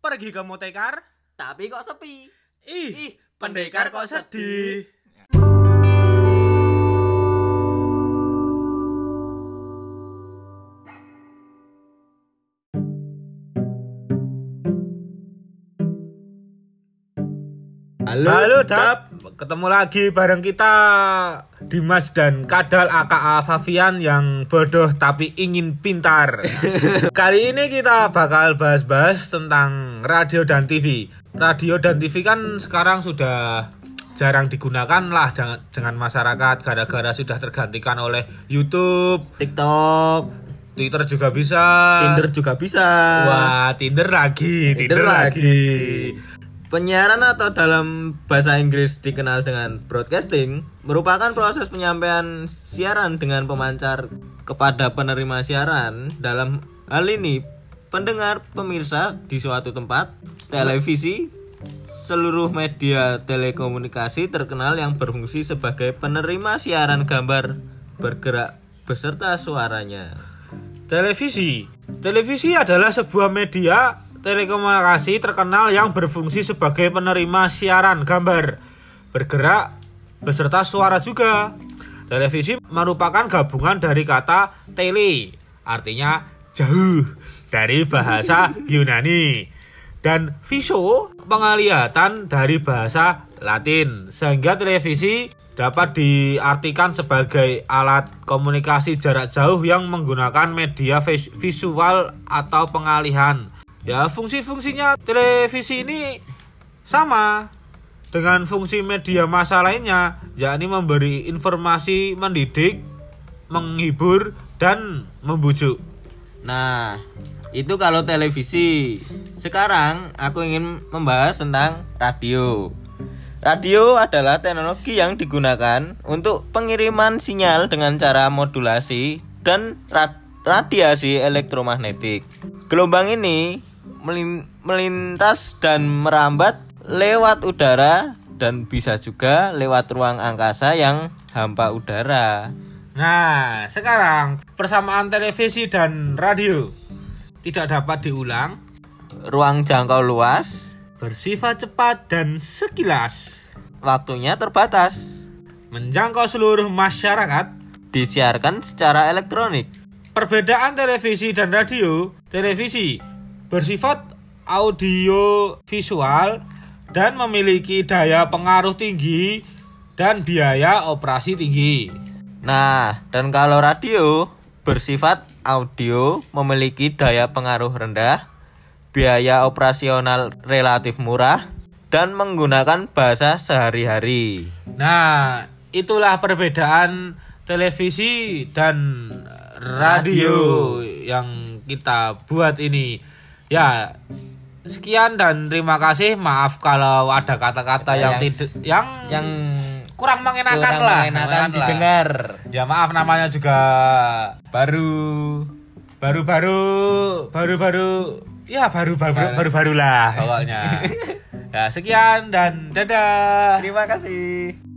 Pergi ke Motekar? Tapi kok sepi? Ih, Ih, pendekar kok sedih. Halo, Halo, Dap. Ketemu lagi bareng kita Dimas dan Kadal AKA Favian yang bodoh tapi ingin pintar. Kali ini kita bakal bahas-bahas tentang radio dan TV. Radio dan TV kan sekarang sudah jarang digunakan lah dengan, dengan masyarakat gara-gara sudah tergantikan oleh YouTube, TikTok, Twitter juga bisa. Tinder juga bisa. Wah, Tinder lagi, Tinder, Tinder lagi. lagi. Penyiaran atau dalam bahasa Inggris dikenal dengan broadcasting merupakan proses penyampaian siaran dengan pemancar kepada penerima siaran. Dalam hal ini, pendengar pemirsa di suatu tempat, televisi, seluruh media telekomunikasi terkenal yang berfungsi sebagai penerima siaran gambar bergerak beserta suaranya. Televisi. Televisi adalah sebuah media telekomunikasi terkenal yang berfungsi sebagai penerima siaran gambar, bergerak beserta suara juga. Televisi merupakan gabungan dari kata tele, artinya jauh dari bahasa Yunani, dan viso penglihatan dari bahasa Latin, sehingga televisi dapat diartikan sebagai alat komunikasi jarak jauh yang menggunakan media vis- visual atau pengalihan. Ya, fungsi-fungsinya televisi ini sama dengan fungsi media massa lainnya, yakni memberi informasi, mendidik, menghibur, dan membujuk. Nah, itu kalau televisi. Sekarang aku ingin membahas tentang radio. Radio adalah teknologi yang digunakan untuk pengiriman sinyal dengan cara modulasi dan ra- radiasi elektromagnetik. Gelombang ini melintas dan merambat lewat udara dan bisa juga lewat ruang angkasa yang hampa udara. Nah, sekarang persamaan televisi dan radio tidak dapat diulang, Ruang jangkau luas, bersifat cepat dan sekilas, waktunya terbatas, menjangkau seluruh masyarakat. disiarkan secara elektronik. Perbedaan televisi dan radio, televisi bersifat audio visual dan memiliki daya pengaruh tinggi dan biaya operasi tinggi. Nah, dan kalau radio bersifat audio memiliki daya pengaruh rendah, biaya operasional relatif murah, dan menggunakan bahasa sehari-hari. Nah, itulah perbedaan televisi dan radio yang kita buat ini. Ya, sekian dan terima kasih. Maaf kalau ada kata-kata yang Yang- tidak yang Yang kurang mengenakan kurang lah. mengenakan lah. didengar. Ya maaf namanya juga baru baru baru baru baru ya baru baru baru baru lah pokoknya. ya sekian dan dadah. Terima kasih.